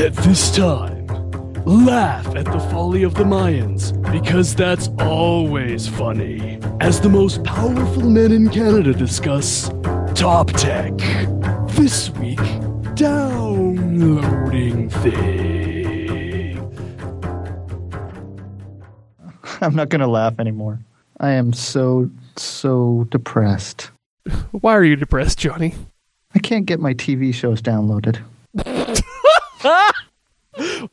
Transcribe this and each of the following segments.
At this time, laugh at the folly of the Mayans, because that's always funny. As the most powerful men in Canada discuss Top Tech. This week, downloading thing. I'm not going to laugh anymore. I am so, so depressed. Why are you depressed, Johnny? I can't get my TV shows downloaded.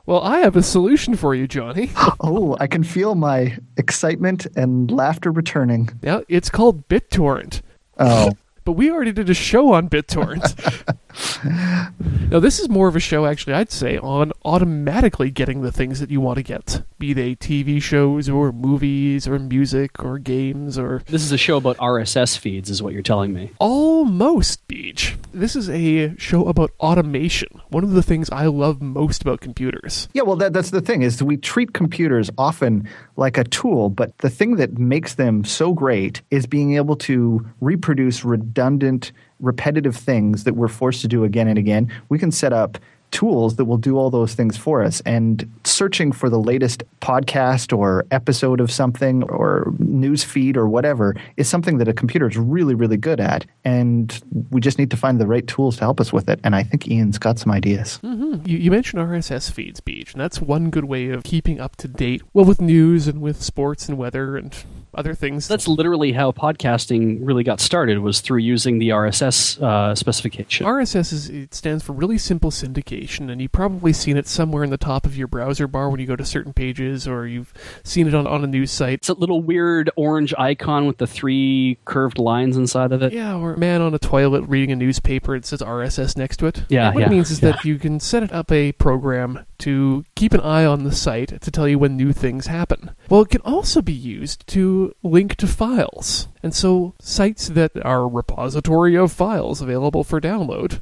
Well, I have a solution for you, Johnny. Oh, I can feel my excitement and laughter returning. Now, it's called BitTorrent. Oh, But we already did a show on BitTorrent. now, this is more of a show, actually, I'd say, on automatically getting the things that you want to get, be they TV shows or movies or music or games or This is a show about RSS feeds, is what you're telling me. almost Beach. This is a show about automation. One of the things I love most about computers. yeah. Well, that, that's the thing is we treat computers often like a tool, but the thing that makes them so great is being able to reproduce redundant, repetitive things that we're forced to do again and again. We can set up tools that will do all those things for us. And searching for the latest podcast or episode of something or news feed or whatever is something that a computer is really, really good at. And we just need to find the right tools to help us with it. And I think Ian's got some ideas. Mm-hmm. You, you mentioned RSS feeds, Beach, and that's one good way of keeping up to date, well, with news and with sports and weather and other things. That's literally how podcasting really got started, was through using the RSS uh, specification. RSS is it stands for really simple syndication, and you've probably seen it somewhere in the top of your browser bar when you go to certain pages, or you've seen it on, on a news site. it's a little weird orange icon with the three curved lines inside of it. Yeah, or a man on a toilet reading a newspaper. It says RSS next to it. Yeah, what yeah, it means is yeah. that you can set it up a program to keep an eye on the site to tell you when new things happen. Well, it can also be used to link to files, and so sites that are a repository of files available for download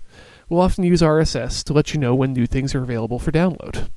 will often use RSS to let you know when new things are available for download.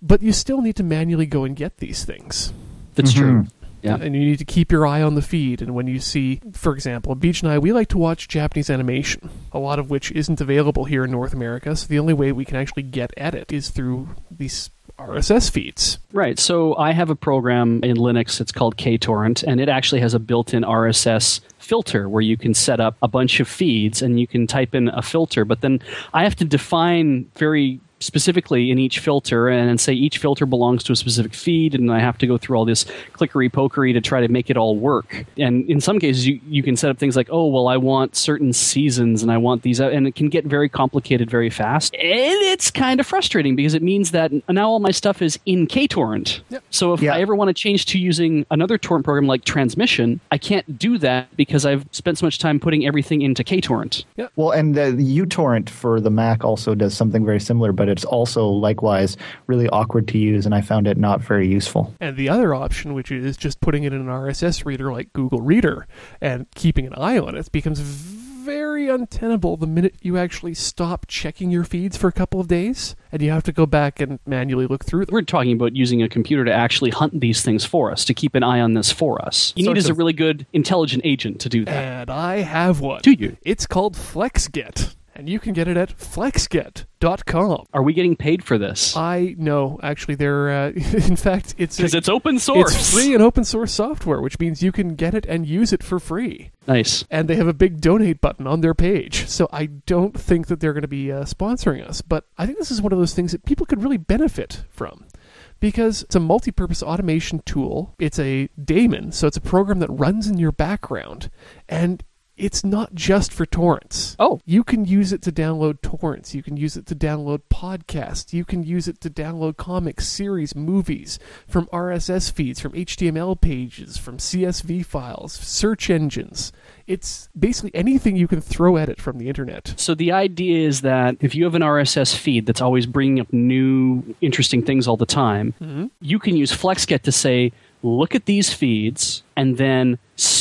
But you still need to manually go and get these things. That's mm-hmm. true. Yeah. And you need to keep your eye on the feed. And when you see, for example, Beach and I, we like to watch Japanese animation, a lot of which isn't available here in North America. So the only way we can actually get at it is through these RSS feeds. Right. So I have a program in Linux. It's called KTorrent, and it actually has a built-in RSS filter where you can set up a bunch of feeds and you can type in a filter. But then I have to define very specifically in each filter and, and say each filter belongs to a specific feed and I have to go through all this clickery pokery to try to make it all work. And in some cases you, you can set up things like, oh well I want certain seasons and I want these and it can get very complicated very fast. And it's kind of frustrating because it means that now all my stuff is in KTorrent. So if Yeah. I ever want to change to using another torrent program like Transmission, I can't do that because I've spent so much time putting everything into KTorrent. Well, and the, the uTorrent for the Mac also does something very similar, but it's also likewise really awkward to use, and I found it not very useful. And the other option, which is just putting it in an RSS reader like Google Reader and keeping an eye on it, becomes very untenable the minute you actually stop checking your feeds for a couple of days and you have to go back and manually look through them. We're talking about using a computer to actually hunt these things for us, to keep an eye on this for us. You Sorts need is a really good intelligent agent to do that. And I have one. Do you? It's called FlexGet, and you can get it at flexget.com. Are we getting paid for this? I know, actually, they're, uh, in fact, it's, Because it's open source. it's free and open source software, which means you can get it and use it for free. Nice. And they have a big donate button on their page. So I don't think that they're going to be uh, sponsoring us, but I think this is one of those things that people could really benefit from. Because it's a multi purpose automation tool. It's a daemon, so it's a program that runs in your background. And it's not just for torrents. Oh. You can use it to download torrents. You can use it to download podcasts. You can use it to download comics, series, movies from RSS feeds, from HTML pages, from CSV files, search engines. It's basically anything you can throw at it from the internet. So the idea is that if you have an RSS feed that's always bringing up new interesting things all the time, mm-hmm. you can use FlexGet to say, look at these feeds and then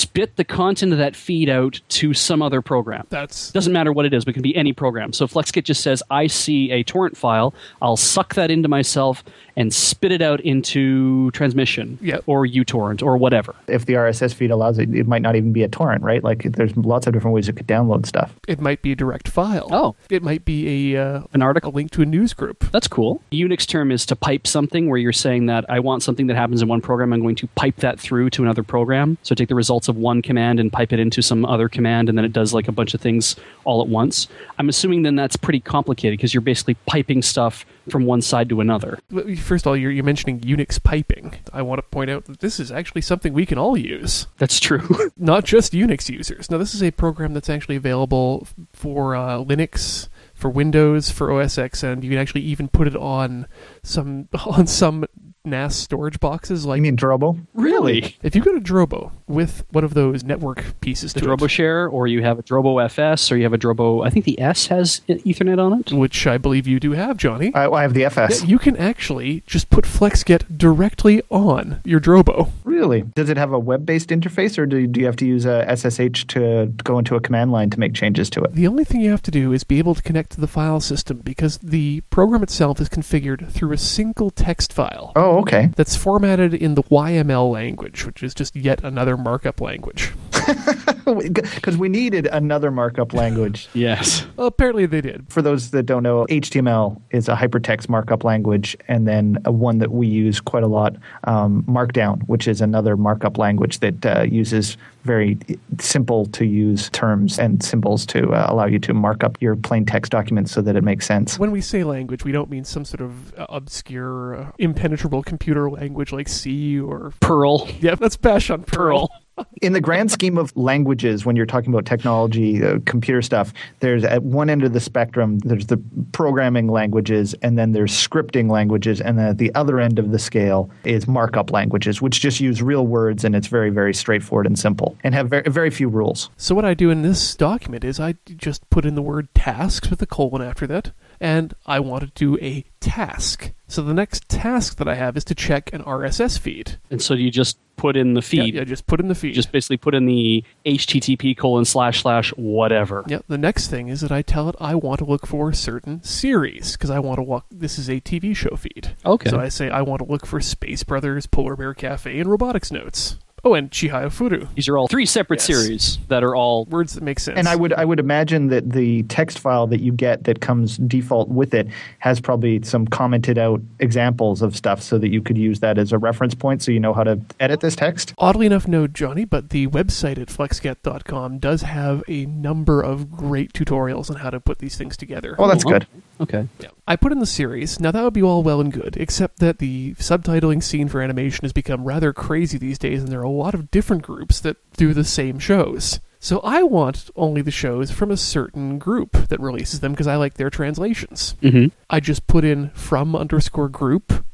spit the content of that feed out to some other program. That's Doesn't matter what it is, but it can be any program. So FlexGet just says, I see a torrent file, I'll suck that into myself and spit it out into transmission Yep. or uTorrent or whatever. If the RSS feed allows it, it might not even be a torrent, right? Like there's lots of different ways you could download stuff. it might be a direct file. Oh. it might be a uh, An a article. link to a news group. That's cool. Unix term is to pipe something where you're saying that I want something that happens in one program, I'm going to pipe that through to another program. So take the results of one command and pipe it into some other command, and then it does like a bunch of things all at once. I'm assuming then that's pretty complicated because you're basically piping stuff from one side to another. First of all, you're, you're mentioning Unix piping. I want to point out that this is actually something we can all use, That's true. not just Unix users. Now, this is a program that's actually available for uh, Linux, for Windows, for OS X, and you can actually even put it on some on some NAS storage boxes. You Like mean Drobo? really? if you go to Drobo with one of those network pieces The to Drobo it, Share, or you have a Drobo FS, or you have a Drobo. I think the S has Ethernet on it. which I believe you do have, Johnny. I, I have the FS. Yeah, you can actually just put FlexGet directly on your Drobo. Really? Does it have a web-based interface, or do, do you have to use a SSH to go into a command line to make changes to it? The only thing you have to do is be able to connect to the file system because the program itself is configured through a single text file Oh, Oh, okay. that's formatted in the YML language, which is just yet another markup language. Because we needed another markup language. Yes. Well, apparently they did. For those that don't know, HTML is a hypertext markup language, and then one that we use quite a lot, um, Markdown, which is another markup language that uh, uses very simple to use terms and symbols to uh, allow you to mark up your plain text documents so that it makes sense. When we say language, we don't mean some sort of uh, obscure, uh, impenetrable computer language like C or. Perl. Yeah, that's bash on Perl. Perl. In the grand scheme of languages, when you're talking about technology, uh, computer stuff, there's at one end of the spectrum, there's the programming languages, and then there's scripting languages, and then at the other end of the scale is markup languages, which just use real words and it's very, very straightforward and simple, and have very, very few rules. So what I do in this document is I just put in the word tasks with a colon after that, and I want to do a task. So the next task that I have is to check an RSS feed. And so you just put in the feed. yeah, just put in the feed. Just basically put in the HTTP colon slash slash whatever. yeah. The next thing is that I tell it I want to look for a certain series because I want to walk. This is a TV show feed. Okay. So I say I want to look for Space Brothers, Polar Bear Cafe, and Robotics Notes. Oh, and Chihayafuru. These are all three separate Yes. series that are all Words that make sense. And I would I would imagine that the text file that you get that comes default with it has probably some commented out examples of stuff so that you could use that as a reference point so you know how to edit this text. Oddly enough, no, Johnny, but the website at flexget.com does have a number of great tutorials on how to put these things together. Oh, that's good. okay. Yeah. I put in the series. Now, that would be all well and good, except that the subtitling scene for animation has become rather crazy these days, and there are a lot of different groups that do the same shows. So I want only the shows from a certain group that releases them because I like their translations. hmm I just put in from underscore group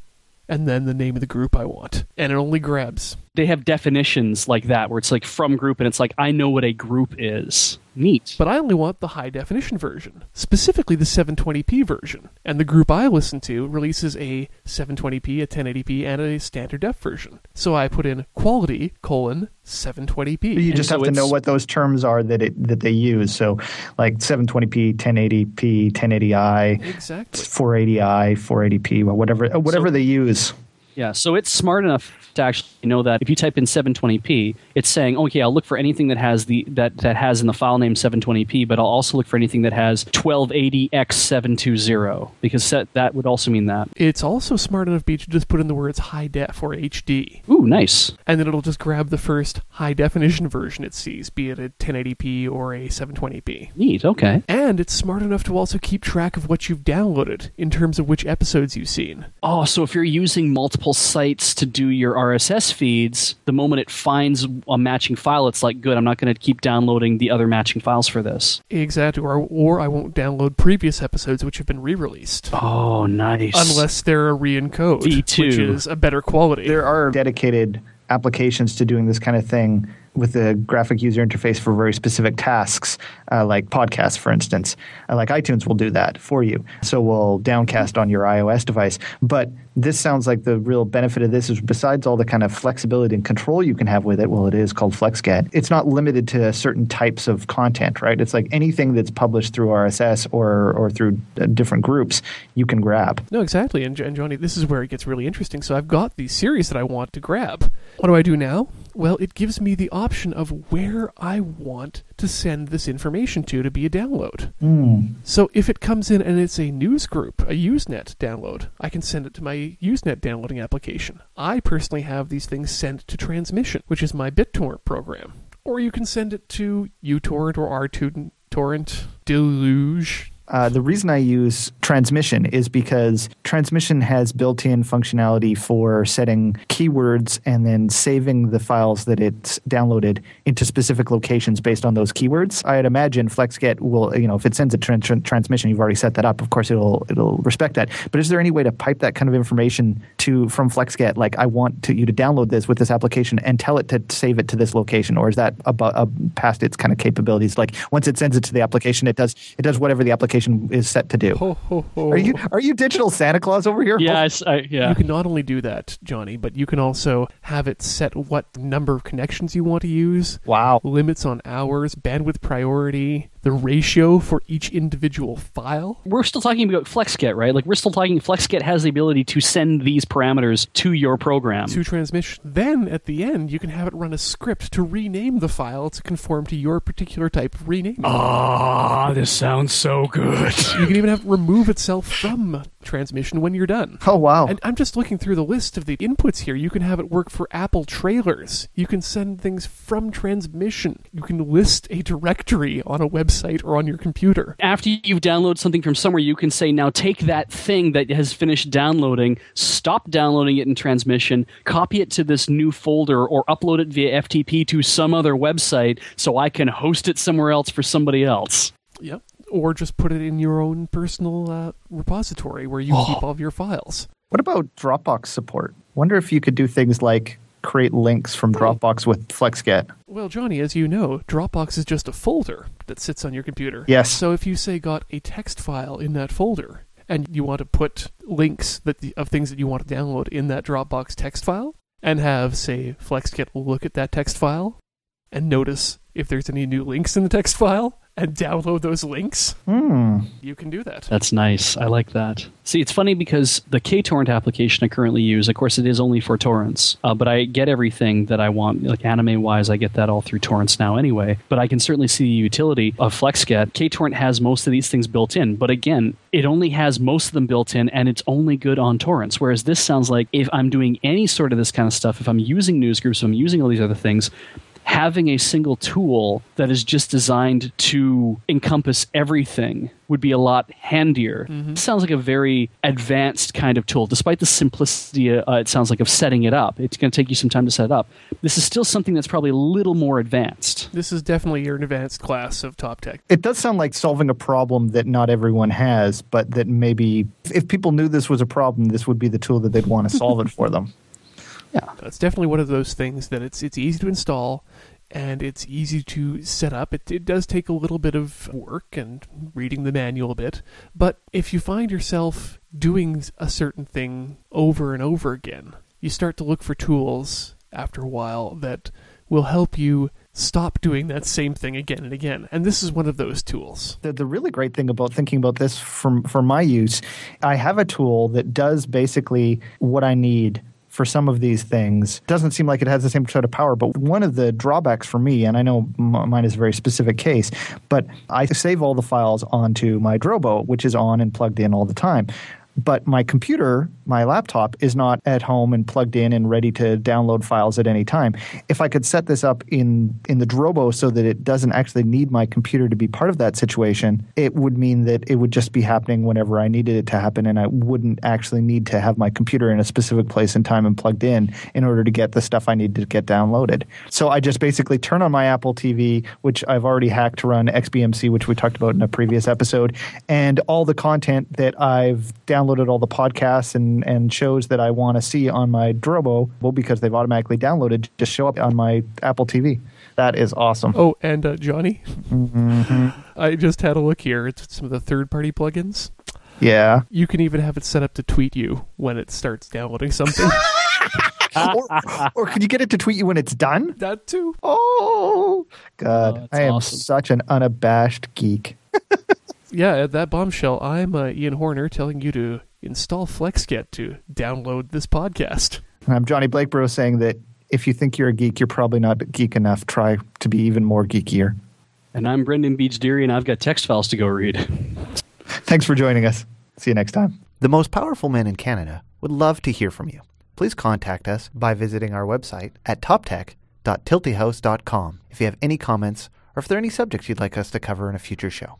and then the name of the group I want, and it only grabs. They have definitions like that where it's like from group and it's like I know what a group is. Neat. But I only want the high definition version, specifically the 720p version. And the group I listen to releases a 720p, a 1080p, and a standard def version. So I put in quality colon 720p. You And just so have to know what those terms are that it that they use. So like 720p, 1080p, 1080i, Exactly. 480i, 480p, whatever whatever So- they use. Yeah, so it's smart enough to actually know that if you type in 720p, it's saying, okay, I'll look for anything that has the that, that has in the file name 720p, but I'll also look for anything that has 1280x720 because set, that would also mean that. It's also smart enough to just put in the words high def or HD. Ooh, nice. And then it'll just grab the first high definition version it sees, be it a 1080p or a 720p. Neat. Okay. And it's smart enough to also keep track of what you've downloaded in terms of which episodes you've seen. Oh, so if you're using multiple sites to do your RSS feeds, the moment it finds a matching file, it's like, good, I'm not going to keep downloading the other matching files for this. Exactly, or, or I won't download previous episodes which have been re-released. Oh, nice. Unless they're a re-encode, V2. which is a better quality. There are dedicated applications to doing this kind of thing with the graphic user interface for very specific tasks, uh, like podcasts, for instance. Uh, like iTunes will do that for you. So we'll Downcast on your iOS device. But this sounds like the real benefit of this is besides all the kind of flexibility and control you can have with it, well, it is called FlexGet, it's not limited to certain types of content, right? It's like anything that's published through RSS or, or through uh, different groups, you can grab. No, exactly. And, and Johnny, this is where it gets really interesting. So I've got these series that I want to grab. What do I do now? Well, it gives me the option of where I want to send this information to to be a download. Mm. So if it comes in and it's a news group, a Usenet download, I can send it to my Usenet downloading application. I personally have these things sent to Transmission, which is my BitTorrent program. Or you can send it to uTorrent or RTorrent, Deluge, uh, the reason I use transmission is because transmission has built in functionality for setting keywords and then saving the files that it's downloaded into specific locations based on those keywords. I'd imagine FlexGet will, you know, if it sends a tra- tra- transmission, you've already set that up. Of course, it'll it'll respect that. But is there any way to pipe that kind of information to from FlexGet? Like, I want to, you to download this with this application and tell it to save it to this location, or is that about, past its kind of capabilities? Like, once it sends it to the application, it does it does whatever the application application is set to do. Ho, ho, ho. Are you are you digital Santa Claus over here? Yeah, oh. I, I, yeah. You can not only do that, Johnny, but you can also have it set what number of connections you want to use. Wow. Limits on hours, bandwidth priority, the ratio for each individual file. We're still talking about FlexGet, right? Like we're still talking FlexGet has the ability to send these parameters to your program. To transmission. Then at the end, you can have it run a script to rename the file to conform to your particular type of renaming. Ah, this sounds so good. You can even have it remove itself from transmission when you're done. Oh wow. And I'm just looking through the list of the inputs here. You can have it work for Apple trailers. You can send things from transmission. You can list a directory on a website or on your computer. After you've downloaded something from somewhere, you can say, now take that thing that has finished downloading, stop downloading it in transmission, copy it to this new folder, or upload it via FTP to some other website so I can host it somewhere else for somebody else. Yep. Or just put it in your own personal uh, repository where you keep all of your files. What about Dropbox support? Wonder if you could do things like create links from Dropbox with FlexGet. Well, Johnny, as you know, Dropbox is just a folder that sits on your computer. Yes. So if you say got a text file in that folder and you want to put links that the, of things that you want to download in that Dropbox text file and have say FlexGet look at that text file and notice if there's any new links in the text file and download those links, Hmm. you can do that. That's nice. I like that. See, it's funny because the KTorrent application I currently use, of course, it is only for torrents, uh, but I get everything that I want. Like anime wise, I get that all through torrents now anyway. But I can certainly see the utility of FlexGet. KTorrent has most of these things built in, but again, it only has most of them built in and it's only good on torrents. Whereas this sounds like if I'm doing any sort of this kind of stuff, if I'm using news groups, if I'm using all these other things, having a single tool that is just designed to encompass everything would be a lot handier. Sounds like a very advanced kind of tool, despite the simplicity. Uh, it sounds like of setting it up. It's going to take you some time to set it up. This is still something that's probably a little more advanced. This is definitely your advanced class of top tech. It does sound like solving a problem that not everyone has, but that maybe if people knew this was a problem, this would be the tool that they'd want to solve it for them. It's definitely one of those things that it's it's easy to install and it's easy to set up. It, it does take a little bit of work and reading the manual a bit, but if you find yourself doing a certain thing over and over again, you start to look for tools after a while that will help you stop doing that same thing again and again. And this is one of those tools. The, the really great thing about thinking about this from for my use, I have a tool that does basically what I need for some of these things. Doesn't seem like it has the same sort of power, but one of the drawbacks for me, and I know m- mine is a very specific case, but I save all the files onto my Drobo, which is on and plugged in all the time. But my computer, my laptop, is not at home and plugged in and ready to download files at any time. If I could set this up in, in the Drobo so that it doesn't actually need my computer to be part of that situation, it would mean that it would just be happening whenever I needed it to happen, and I wouldn't actually need to have my computer in a specific place and time and plugged in in order to get the stuff I need to get downloaded. So I just basically turn on my Apple TV, which I've already hacked to run XBMC, which we talked about in a previous episode, and all the content that I've downloaded, all the podcasts and, and shows that I want to see on my Drobo, well, because they've automatically downloaded, just show up on my Apple TV. That is awesome. Oh, and uh, Johnny, I just had a look here at some of the third party plugins. Yeah. You can even have it set up to tweet you when it starts downloading something. or, or could you get it to tweet you when it's done? that too. Oh, God. Oh, I am awesome. such an unabashed geek. Yeah, at that bombshell, I'm uh, Ian Horner telling you to install FlexGet to download this podcast. I'm Johnny Blakebro saying that if you think you're a geek, you're probably not geek enough. Try to be even more geekier. And I'm Brendan Beach Deary, and I've got text files to go read. Thanks for joining us. See you next time. The most powerful men in Canada would love to hear from you. Please contact us by visiting our website at toptech.tiltyhouse.com if you have any comments or if there are any subjects you'd like us to cover in a future show.